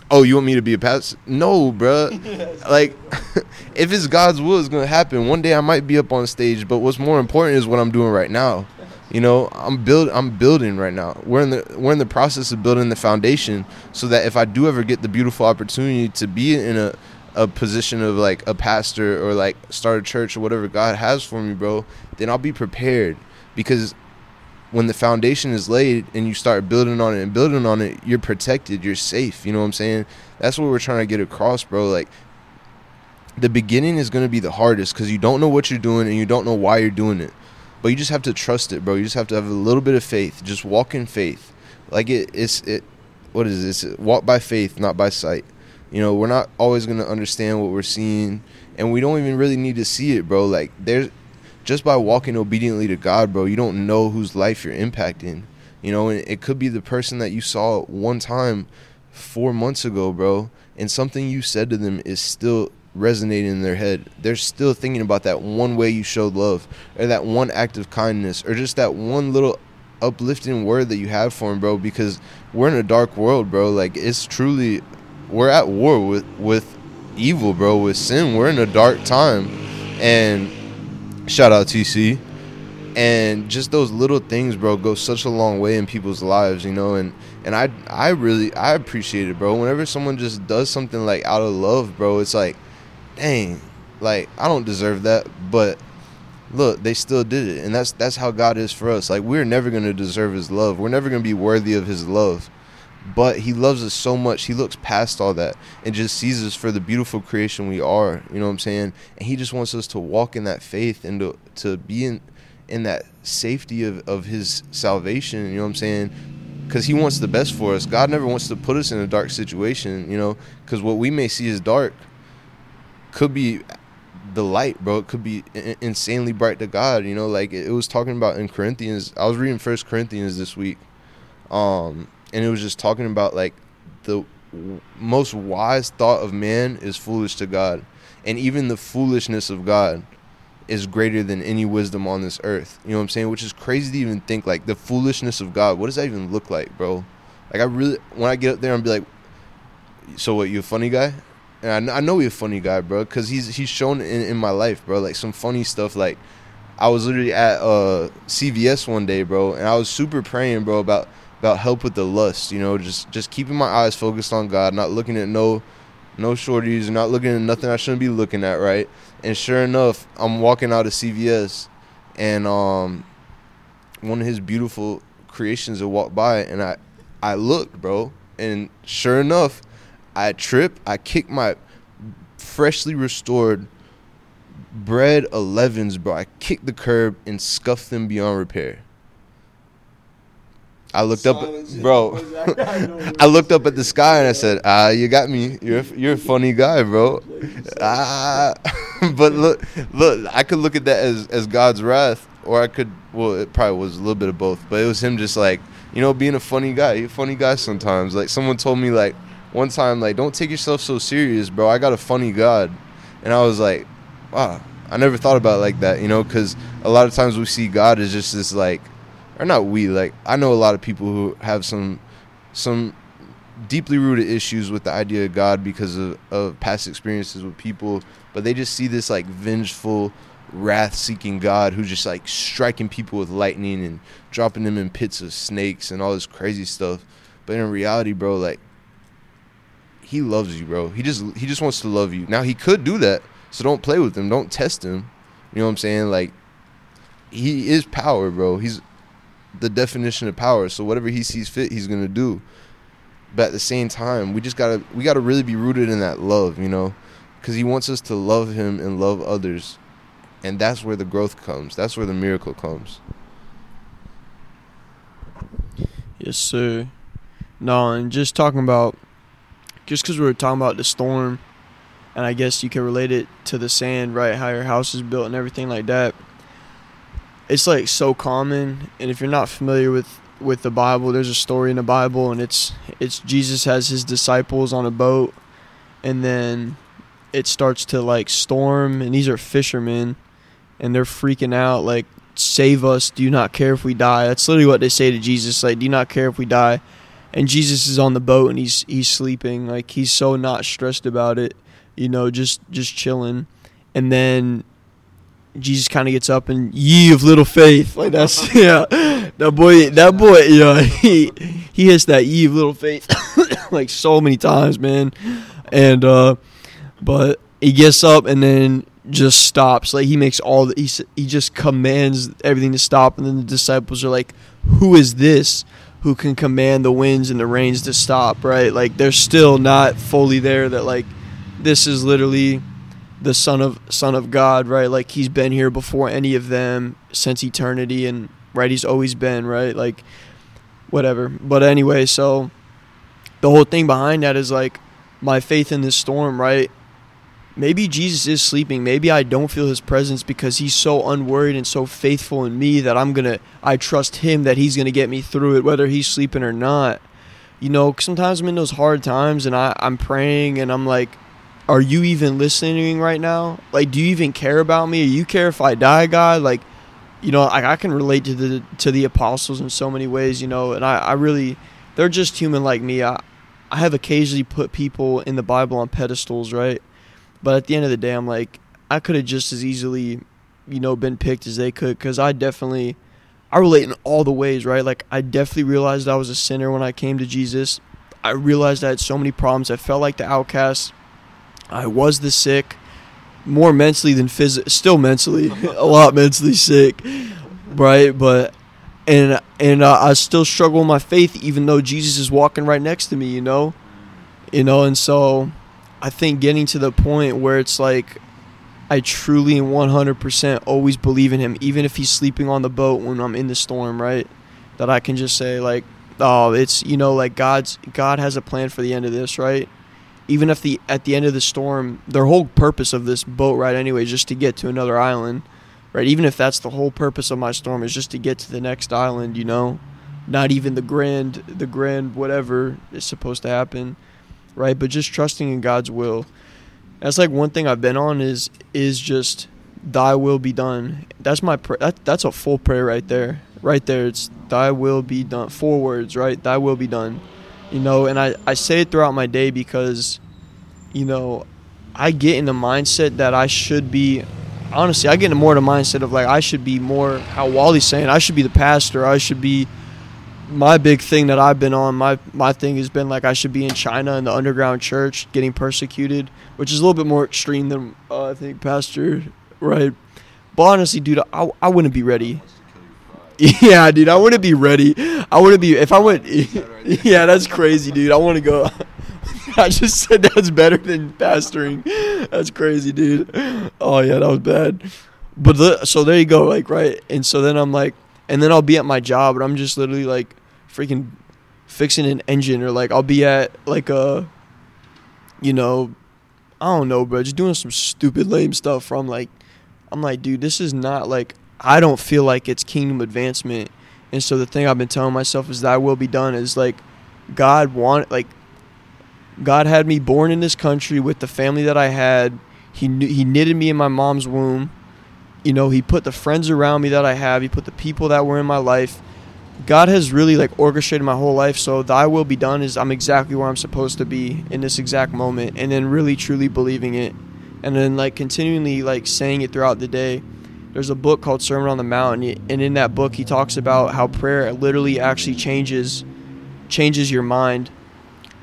Oh, you want me to be a pastor? No, bro. [laughs] like, [laughs] if it's God's will, it's gonna happen. One day I might be up on stage, but what's more important is what I'm doing right now. You know, I'm build I'm building right now. We're in the we're in the process of building the foundation so that if I do ever get the beautiful opportunity to be in a a position of like a pastor or like start a church or whatever God has for me, bro, then I'll be prepared because when the foundation is laid and you start building on it and building on it, you're protected, you're safe. You know what I'm saying? That's what we're trying to get across, bro. Like the beginning is going to be the hardest because you don't know what you're doing and you don't know why you're doing it. But you just have to trust it, bro. You just have to have a little bit of faith. Just walk in faith. Like it, it's it. What is this? Walk by faith, not by sight. You know, we're not always going to understand what we're seeing, and we don't even really need to see it, bro. Like, there's just by walking obediently to God, bro, you don't know whose life you're impacting. You know, and it could be the person that you saw one time four months ago, bro, and something you said to them is still resonating in their head. They're still thinking about that one way you showed love, or that one act of kindness, or just that one little uplifting word that you have for them, bro, because we're in a dark world, bro. Like, it's truly we're at war with with evil, bro, with sin. We're in a dark time, and shout out TC. And just those little things, bro, go such a long way in people's lives, you know. And and I I really I appreciate it, bro. Whenever someone just does something like out of love, bro, it's like, dang, like I don't deserve that, but look, they still did it, and that's that's how God is for us. Like we're never gonna deserve His love. We're never gonna be worthy of His love but he loves us so much. He looks past all that and just sees us for the beautiful creation we are you know what i'm saying? And he just wants us to walk in that faith and to, to be in in that safety of, of his salvation you know what i'm saying? Because he wants the best for us. God never wants to put us in a dark situation you know? Because what we may see as dark could be the light bro. It could be insanely bright to god you know? Like it was talking about in corinthians i was reading first corinthians this week. Um and it was just talking about like the most wise thought of man is foolish to God, and even the foolishness of God is greater than any wisdom on this earth. You know what I'm saying? Which is crazy to even think like the foolishness of God. What does that even look like, bro? Like I really when I get up there and be like, so what? You a funny guy? And I, I know he's a funny guy, bro, because he's he's shown in, in my life, bro, like some funny stuff. Like I was literally at uh CVS one day, bro, and I was super praying, bro, about about help with the lust. You know, just just keeping my eyes focused on God, not looking at no no shorties, not looking at nothing I shouldn't be looking at, right? And sure enough, I'm walking out of CVS, and um, one of his beautiful creations will walk by, and I I looked, bro, and sure enough, I trip, I kick my freshly restored Bred 11s, bro. I kicked the curb and scuffed them beyond repair. I looked up, bro. [laughs] I [laughs] looked up at the sky and I said, "Ah, you got me. You're you're a funny guy, bro." Ah, [laughs] but look, look. I could look at that as as God's wrath, or I could. Well, it probably was a little bit of both, but it was him just like you know being a funny guy. You're a funny guy sometimes. Like someone told me like one time, like don't take yourself so serious, bro. I got a funny God, and I was like, wow. I never thought about it like that, you know, because a lot of times we see God as just this like or not we like I know a lot of people who have some some deeply rooted issues with the idea of God because of, of past experiences with people, but they just see this like vengeful, wrath seeking God who's just like striking people with lightning and dropping them in pits of snakes and all this crazy stuff. But in reality, bro, like he loves you, bro. He just he just wants to love you. Now he could do that. So don't play with him. Don't test him. You know what I'm saying? Like he is power, bro. He's the definition of power. So whatever he sees fit, he's gonna do. But at the same time, we just gotta we gotta really be rooted in that love, you know, because he wants us to love him and love others, and that's where the growth comes. That's where the miracle comes. Yes, sir. No, and just talking about, just because we were talking about the storm, and I guess you can relate it to the sand, right? How your house is built and everything like that it's like so common and if you're not familiar with with the bible there's a story in the bible and it's it's jesus has his disciples on a boat and then it starts to like storm and these are fishermen and they're freaking out like save us do you not care if we die? That's literally what they say to jesus like do you not care if we die? And jesus is on the boat and he's he's sleeping like he's so not stressed about it you know just just chilling. And then Jesus kind of gets up and ye of little faith, like that's [laughs] yeah. That boy, that boy, yeah, he he hits that ye of little faith [coughs] like so many times, man. And uh, but he gets up and then just stops. Like he makes all the he he just commands everything to stop, and then the disciples are like, "Who is this?" Who can command the winds and the rains to stop, right? Like they're still not fully there that like this is literally the son of son of God, right? Like he's been here before any of them since eternity and right he's always been, right? Like whatever. But anyway, so the whole thing behind that is like my faith in this storm, right? Maybe Jesus is sleeping. Maybe I don't feel his presence because he's so unworried and so faithful in me that I'm going to I trust him that he's going to get me through it whether he's sleeping or not. You know, sometimes I'm in those hard times and I I'm praying and I'm like are you even listening right now? Like, do you even care about me? Do you care if I die, God? Like, you know, I, I can relate to the to the apostles in so many ways, you know, and I, I really, they're just human like me. I, I have occasionally put people in the Bible on pedestals, right? But at the end of the day, I'm like, I could have just as easily, you know, been picked as they could, because I definitely, I relate in all the ways, right? Like, I definitely realized I was a sinner when I came to Jesus. I realized I had so many problems. I felt like the outcast I was the sick, more mentally than physically, still mentally, [laughs] a lot mentally sick, right? But and and uh, I still struggle with my faith, even though Jesus is walking right next to me, you know, you know, and so I think getting to the point where it's like I truly and 100% always believe in him, even if he's sleeping on the boat when I'm in the storm, right? That I can just say like, oh, it's you know like God's God has a plan for the end of this, right? Even if the at the end of the storm, their whole purpose of this boat ride anyway is just to get to another island, right? Even if that's the whole purpose of my storm is just to get to the next island, you know, not even the grand the grand whatever is supposed to happen, right? But just trusting in God's will. That's like one thing I've been on is is just Thy will be done. That's my pr- that, that's a full prayer right there, right there. It's Thy will be done. Four words, right? Thy will be done you know and I, I say it throughout my day because you know i get in the mindset that i should be honestly i get in more the mindset of like i should be more how wally's saying i should be the pastor i should be my big thing that i've been on my my thing has been like i should be in china in the underground church getting persecuted which is a little bit more extreme than uh, i think pastor right but honestly dude I, I wouldn't be ready [laughs] yeah, dude, I wouldn't be ready. I wouldn't be if I went. [laughs] yeah, that's crazy, dude. I want to go. [laughs] I just said that's better than pastoring. That's crazy, dude. Oh yeah, that was bad. But the, so there you go, like right. And so then I'm like, and then I'll be at my job, and I'm just literally like, freaking fixing an engine, or like I'll be at like a, you know, I don't know, bro, just doing some stupid lame stuff. From like, I'm like, dude, this is not like I don't feel like it's kingdom advancement. And so the thing I've been telling myself is that I will be done is like God want like God had me born in this country with the family that I had. He knew, he knitted me in my mom's womb. You know, he put the friends around me that I have. He put the people that were in my life. God has really like orchestrated my whole life. So thy will be done is I'm exactly where I'm supposed to be in this exact moment and then really truly believing it. And then like continually like saying it throughout the day there's a book called Sermon on the Mount, and in that book he talks about how prayer literally actually changes changes your mind.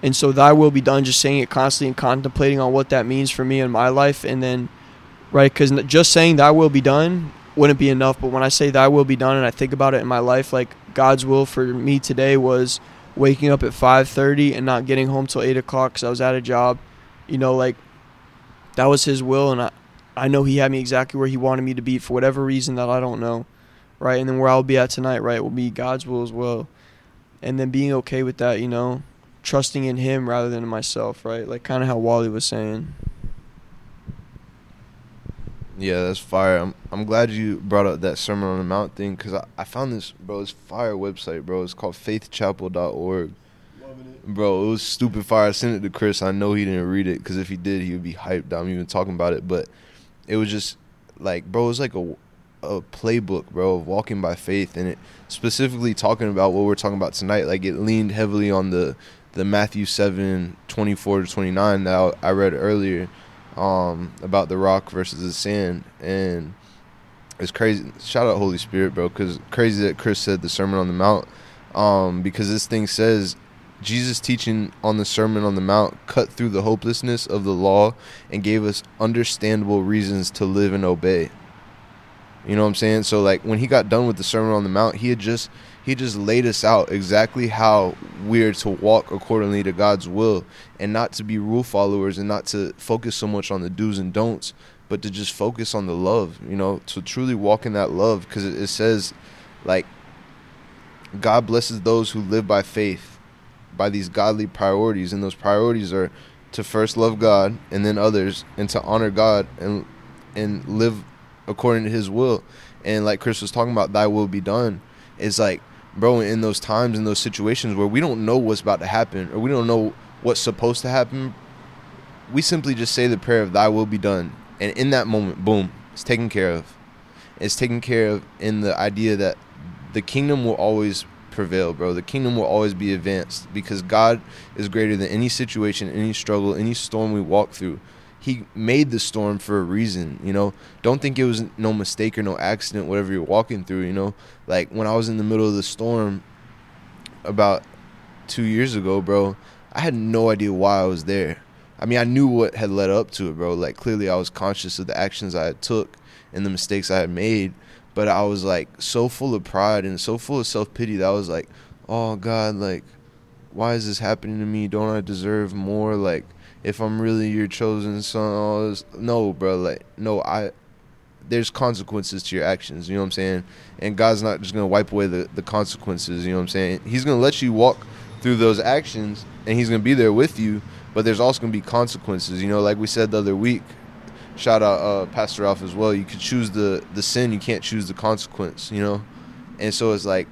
And so thy will be done, just saying it constantly and contemplating on what that means for me in my life, and then right because just saying thy will be done wouldn't be enough. But when I say thy will be done, and I think about it in my life, like God's will for me today was waking up at 5:30 and not getting home till eight o'clock because I was at a job. You know, like that was His will, and I I know he had me exactly where he wanted me to be for whatever reason that I don't know, right? And then where I'll be at tonight, right, will be God's will as well. And then being okay with that, you know, trusting in him rather than in myself, right? Like kind of how Wally was saying. Yeah, that's fire. I'm I'm glad you brought up that Sermon on the Mount thing because I, I found this, bro. It's fire website, bro. It's called faithchapel.org. Loving it. Bro, it was stupid fire. I sent it to Chris. I know he didn't read it because if he did, he would be hyped. I'm even talking about it, but it was just like, bro, it was like a a playbook, bro, of walking by faith, and it specifically talking about what we're talking about tonight. Like it leaned heavily on the the Matthew 7, 24 to 29 that I read earlier um, about the rock versus the sand. And it's crazy. Shout out Holy Spirit, bro, because crazy that Chris said the Sermon on the Mount um, because this thing says Jesus' teaching on the Sermon on the Mount cut through the hopelessness of the law and gave us understandable reasons to live and obey. You know what I'm saying? So like when he got done with the Sermon on the Mount, he had just he just laid us out exactly how we're to walk accordingly to God's will and not to be rule followers and not to focus so much on the do's and don'ts, but to just focus on the love, you know, to truly walk in that love because it, says like God blesses those who live by faith by these godly priorities, and those priorities are to first love God and then others, and to honor God and and live according to His will. And like Chris was talking about, Thy will be done. It's like, bro, in those times, in those situations where we don't know what's about to happen, or we don't know what's supposed to happen, we simply just say the prayer of Thy will be done, and in that moment, boom, it's taken care of. It's taken care of in the idea that the kingdom will always prevail, bro. The kingdom will always be advanced because God is greater than any situation, any struggle, any storm we walk through. He made the storm for a reason, you know. Don't think it was no mistake or no accident, whatever you're walking through, you know. Like when I was in the middle of the storm about two years ago, bro, I had no idea why I was there. I mean, I knew what had led up to it, bro. Like clearly, I was conscious of the actions I had took and the mistakes I had made but I was like so full of pride and so full of self pity that I was like, oh God, like, why is this happening to me? Don't I deserve more? Like, if I'm really your chosen son, all this. No, bro, like, no, I. There's consequences to your actions, you know what I'm saying? And God's not just gonna wipe away the, the consequences, you know what I'm saying? He's gonna let you walk through those actions and he's gonna be there with you, but there's also gonna be consequences, you know, like we said the other week, shout out uh, Pastor Ralph as well. You could choose the the sin, you can't choose the consequence, you know. And so it's like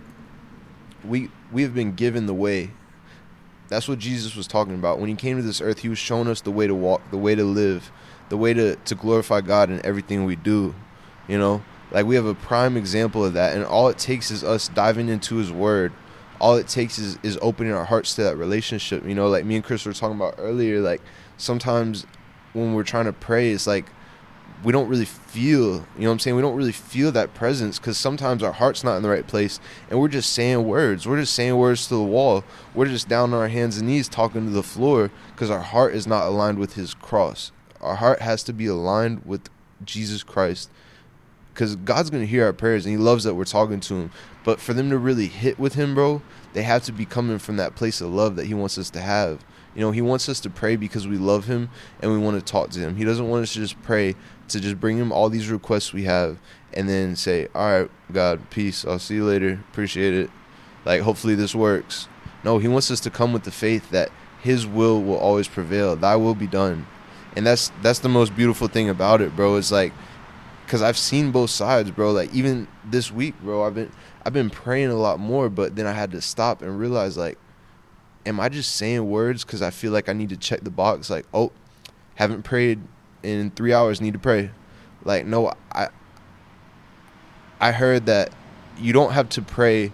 we we have been given the way. That's what Jesus was talking about when he came to this earth. He was showing us the way to walk, the way to live, the way to to glorify God in everything we do. You know, like we have a prime example of that, and all it takes is us diving into His Word. All it takes is is opening our hearts to that relationship. You know, like me and Chris were talking about earlier. Like sometimes when we're trying to pray, it's like we don't really feel, you know what I'm saying? We don't really feel that presence because sometimes our heart's not in the right place and we're just saying words. We're just saying words to the wall. We're just down on our hands and knees talking to the floor because our heart is not aligned with His cross. Our heart has to be aligned with Jesus Christ because God's going to hear our prayers and He loves that we're talking to Him. But for them to really hit with Him, bro, they have to be coming from that place of love that He wants us to have. You know, He wants us to pray because we love Him and we want to talk to Him. He doesn't want us to just pray to just bring Him all these requests we have and then say, All right, God, peace. I'll see you later. Appreciate it. Like, hopefully this works. No, He wants us to come with the faith that His will will always prevail. Thy will be done. And that's that's the most beautiful thing about it, bro. It's like, cause I've seen both sides, bro. Like even this week, bro, I've been I've been praying a lot more, but then I had to stop and realize like, am I just saying words because I feel like I need to check the box? Like, oh, haven't prayed in three hours, need to pray. Like, no, I I heard that you don't have to pray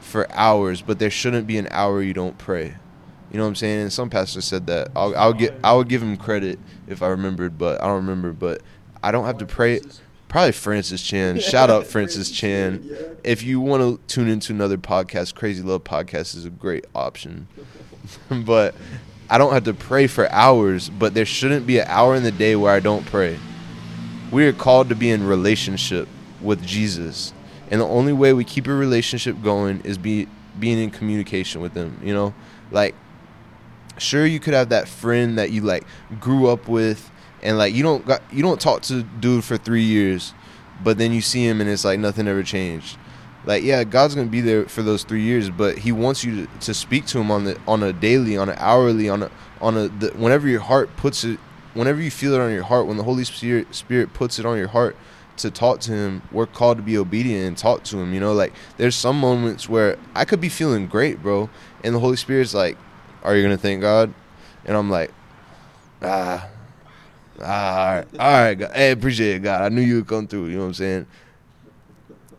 for hours, but there shouldn't be an hour you don't pray. You know what I'm saying? And some pastor said that. I'll, I'll get I would give him credit if I remembered, but I don't remember. But I don't have to pray. Probably Francis Chan. Shout out Francis Chan. If you want to tune into another podcast, Crazy Love Podcast is a great option. [laughs] but I don't have to pray for hours, but there shouldn't be an hour in the day where I don't pray. We are called to be in relationship with Jesus. And the only way we keep a relationship going is be being in communication with him, you know? Like sure you could have that friend that you like grew up with and like you don't got you don't talk to dude for three years, but then you see him and it's like nothing ever changed. Like yeah, God's gonna be there for those three years, but He wants you to, to speak to Him on the on a daily, on an hourly, on a on a the, whenever your heart puts it, whenever you feel it on your heart, when the Holy Spirit Spirit puts it on your heart to talk to Him, we're called to be obedient and talk to Him. You know, like there's some moments where I could be feeling great, bro, and the Holy Spirit's like, "Are you gonna thank God?" And I'm like, ah, ah, all right, all right, God. Hey, appreciate it, God. I knew you would come through. You know what I'm saying?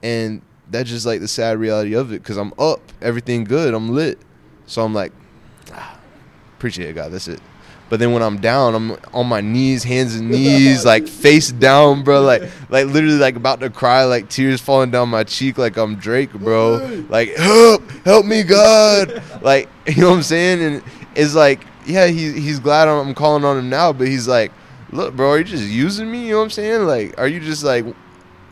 And that's just like the sad reality of it, because I'm up, everything good, I'm lit. So I'm like, ah, appreciate it, God. That's it. But then when I'm down, I'm on my knees, hands and knees, like [laughs] face down, bro. Like, like literally, like about to cry, like tears falling down my cheek, like I'm Drake, bro. Like, help, help me, God. Like, [laughs] you know what I'm saying? And it's like, yeah, he, he's glad I'm calling on him now, but he's like, look, bro, are you just using me? You know what I'm saying? Like, are you just like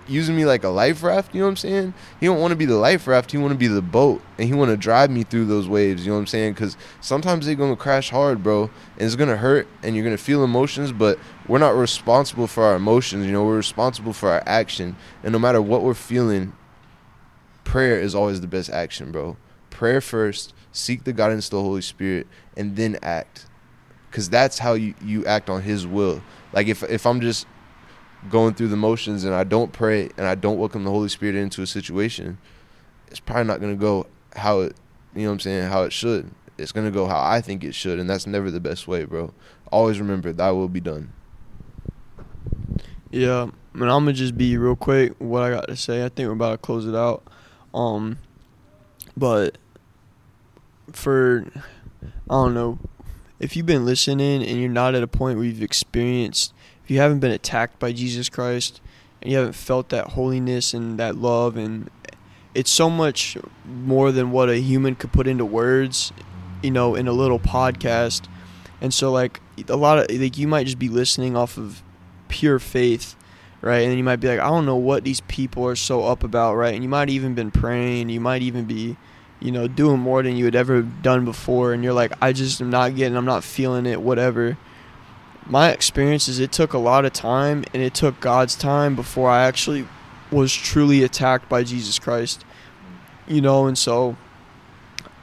using me like a life raft? You know what I'm saying? He don't want to be the life raft. He want to be the boat, and he want to drive me through those waves. You know what I'm saying? Because sometimes they're gonna crash hard, bro, and it's gonna hurt, and you're gonna feel emotions. But we're not responsible for our emotions. You know, we're responsible for our action, and no matter what we're feeling, prayer is always the best action, bro. Prayer first, seek the guidance of the Holy Spirit, and then act. Cause that's how you, you act on His will. Like if if I'm just going through the motions and I don't pray and I don't welcome the Holy Spirit into a situation, it's probably not gonna go how it you know what I'm saying, how it should. It's gonna go how I think it should, and that's never the best way, bro. Always remember that will be done. Yeah, and I'm gonna just be real quick what I got to say. I think we're about to close it out. Um, but for I don't know if you've been listening and you're not at a point where you've experienced, if you haven't been attacked by Jesus Christ and you haven't felt that holiness and that love, and it's so much more than what a human could put into words, you know, in a little podcast. And so, like, a lot of, like, you might just be listening off of pure faith, right? And you might be like, I don't know what these people are so up about, right? And you might even been praying, you might even be you know, doing more than you had ever done before, and you're like, I just am not getting, I'm not feeling it, whatever. My experience is it took a lot of time, and it took God's time before I actually was truly attacked by Jesus Christ, you know, and so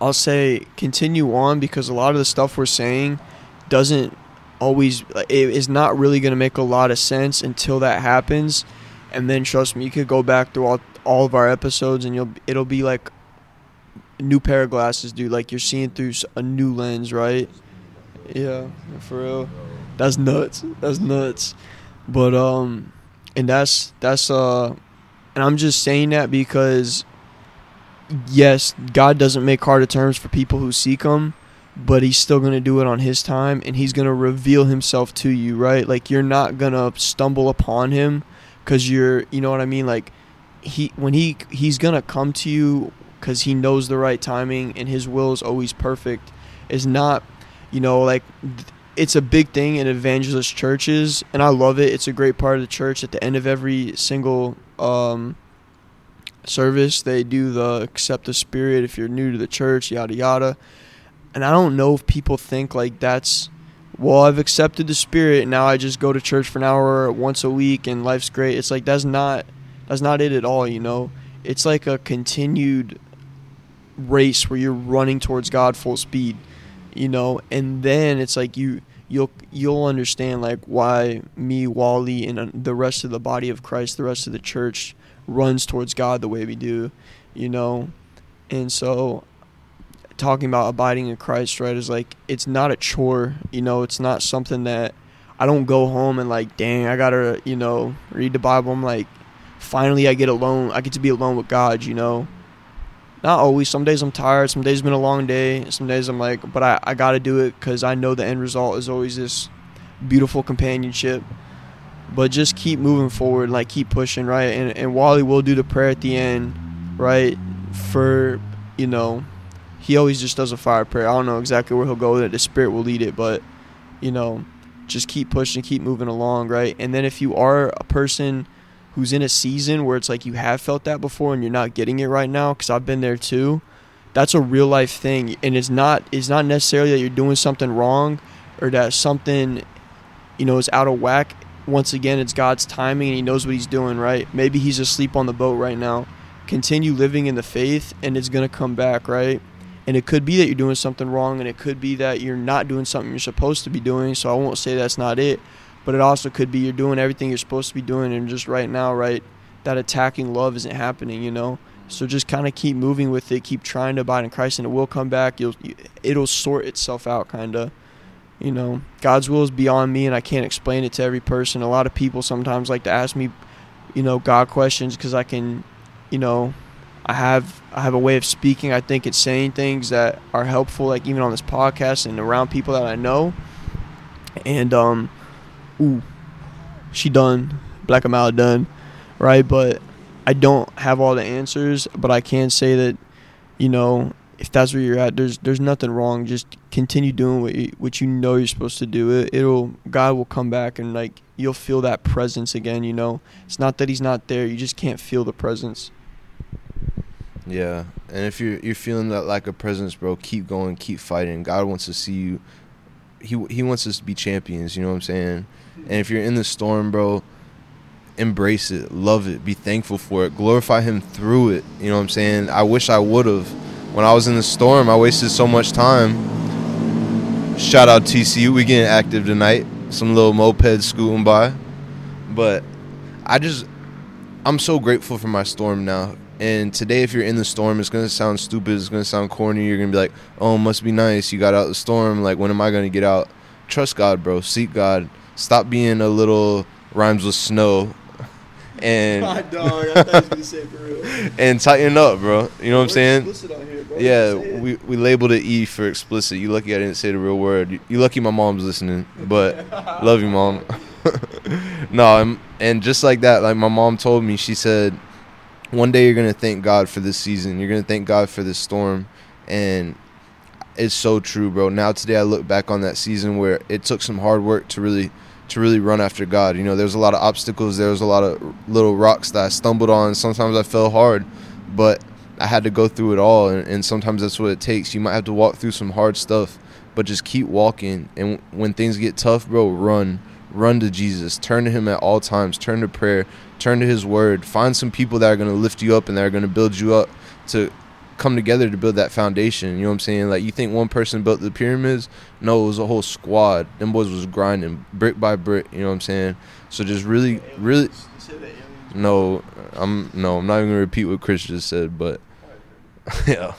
I'll say continue on because a lot of the stuff we're saying doesn't always, it is not really going to make a lot of sense until that happens. And then trust me, you could go back through all, all of our episodes and you'll it'll be like new pair of glasses, dude. Like you're seeing through a new lens, right? Yeah, for real. That's nuts. That's nuts. But um, and that's that's uh, and I'm just saying that because yes, God doesn't make harder terms for people who seek Him, but He's still gonna do it on His time, and He's gonna reveal Himself to you, right? Like you're not gonna stumble upon Him, cause you're, you know what I mean, like. He when he he's gonna come to you because he knows the right timing and his will is always perfect is not you know like it's a big thing in evangelist churches and i love it it's a great part of the church at the end of every single um, service they do the accept the spirit if you're new to the church yada yada and I don't know if people think like that's well, I've accepted the spirit now I just go to church for an hour once a week and life's great. It's like that's not that's not it at all, you know. It's like a continued race where you're running towards God full speed, you know, and then it's like you you'll you'll understand like why me, Wally, and uh, the rest of the body of Christ, the rest of the church runs towards God the way we do, you know, and so talking about abiding in Christ, right, is like it's not a chore, you know, it's not something that I don't go home and like, dang, I gotta, you know, read the Bible. I'm like, finally I get alone. I get to be alone with God, you know. Not always. Some days I'm tired. Some days been a long day. Some days I'm like, but I, I got to do it because I know the end result is always this beautiful companionship. But just keep moving forward, like keep pushing, right? And, and Wally will do the prayer at the end, right? For, you know, he always just does a fire prayer. I don't know exactly where he'll go with it. The Spirit will lead it, but, you know, just keep pushing, keep moving along, right? And then if you are a person who's in a season where it's like you have felt that before and you're not getting it right now because I've been there too. That's a real life thing, and it's not it's not necessarily that you're doing something wrong or that something you know is out of whack. Once again, it's God's timing and He knows what He's doing. Right? Maybe He's asleep on the boat right now. Continue living in the faith, and it's gonna come back. Right? And it could be that you're doing something wrong, and it could be that you're not doing something you're supposed to be doing. So I won't say that's not it but it also could be you're doing everything you're supposed to be doing and just right now right that attacking love isn't happening you know? So just kind of keep moving with it keep trying to abide in christ and it will come back. You'll it'll sort itself out kind of you know? God's will is beyond me and i can't explain it to every person. A lot of people sometimes like to ask me you know god questions because i can you know i have i have a way of speaking. I think it's saying things that are helpful like even on this podcast and around people that i know. And um ooh, she done, Black Amala done, right? But I don't have all the answers, but I can say that, you know, if that's where you're at, there's there's nothing wrong. Just continue doing what you, what you know you're supposed to do. It it'll God will come back and like you'll feel that presence again. You know, it's not that He's not there. You just can't feel the presence. Yeah, and if you're you're feeling that lack of presence, bro, keep going, keep fighting. God wants to see you. He He wants us to be champions. You know what I'm saying? And if you're in the storm, bro, embrace it, love it, be thankful for it, glorify Him through it. You know what I'm saying? I wish I would have. When I was in the storm, I wasted so much time. Shout out TCU, we getting active tonight. Some little moped scooting by, but I just, I'm so grateful for my storm now. And today, if you're in the storm, it's gonna sound stupid. It's gonna sound corny. You're gonna be like, "Oh, must be nice. You got out the storm. Like, when am I gonna get out?" Trust God, bro. Seek God stop being a little rhymes with snow and [laughs] and tighten up, bro. You know what I'm saying? Here, yeah, we, we labeled it E for explicit. You lucky I didn't say the real word. You, you lucky my mom's listening, but [laughs] love you, mom. [laughs] no, and, and just like that, like my mom told me, she said, one day you're gonna thank God for this season. You're gonna thank God for this storm, and it's so true, bro. Now today I look back on that season where it took some hard work to really to really run after God. You know, there's a lot of obstacles, there was a lot of little rocks that I stumbled on. Sometimes I fell hard, but I had to go through it all, and, and, sometimes that's what it takes. You might have to walk through some hard stuff, but just keep walking. And when things get tough, bro, run. Run to Jesus. Turn to Him at all times. Turn to prayer. Turn to His Word. Find some people that are going to lift you up and that are going to build you up to come together to build that foundation. You know what I'm saying? Like you think one person built the pyramids? No, it was a whole squad. Them boys was grinding brick by brick. You know what I'm saying? So just really, really. No, I'm no, I'm not even gonna repeat what Chris just said, but [laughs] yeah,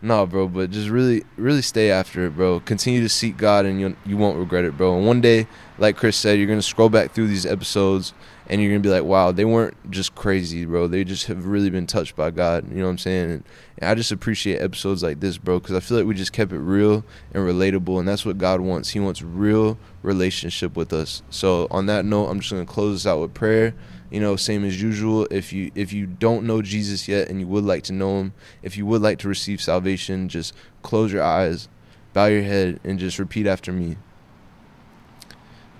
no, bro. But just really, really stay after it, bro. Continue to seek God, and you you won't regret it, bro. And one day, like Chris said, you're gonna scroll back through these episodes and you're gonna be like, wow, they weren't just crazy, bro. They just have really been touched by God. You know what I'm saying? And, and I just appreciate episodes like this, bro, because I feel like we just kept it real and relatable, and that's what God wants. He wants real relationship with us. So on that note, I'm just gonna close this out with prayer. You know, same as usual. If you if you don't know Jesus yet and you would like to know Him, if you would like to receive salvation, just close your eyes, bow your head, and just repeat after me.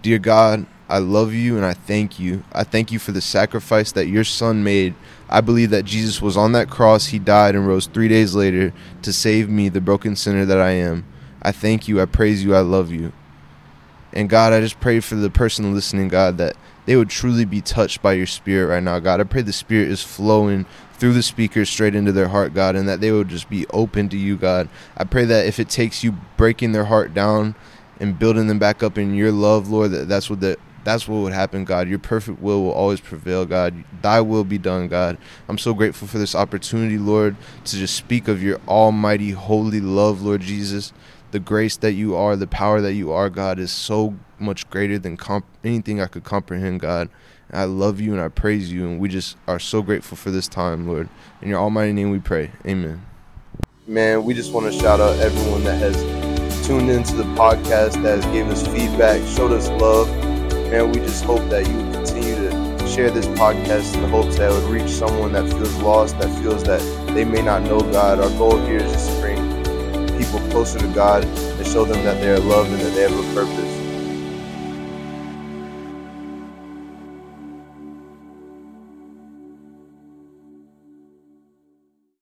Dear God, I love you and I thank you. I thank you for the sacrifice that your son made. I believe that Jesus was on that cross, he died and rose three days later to save me, the broken sinner that I am. I thank you. I praise you. I love you. And God, I just pray for the person listening, God, that they would truly be touched by your spirit right now, God. I pray the spirit is flowing through the speakers straight into their heart, God, and that they would just be open to you, God. I pray that if it takes you breaking their heart down and building them back up in your love, Lord, that that's what the that's what would happen, God. Your perfect will will always prevail, God. Thy will be done, God. I'm so grateful for this opportunity, Lord, to just speak of your almighty, holy love, Lord Jesus. The grace that you are, the power that you are, God, is so much greater than comp- anything I could comprehend, God. And I love you and I praise you, and we just are so grateful for this time, Lord. In your almighty name we pray. Amen. Man, we just want to shout out everyone that has tuned into the podcast, that has given us feedback, showed us love man, we just hope that you continue to share this podcast in the hopes that it would reach someone that feels lost, that feels that they may not know God. Our goal here is just to bring people closer to God and show them that they are loved and that they have a purpose.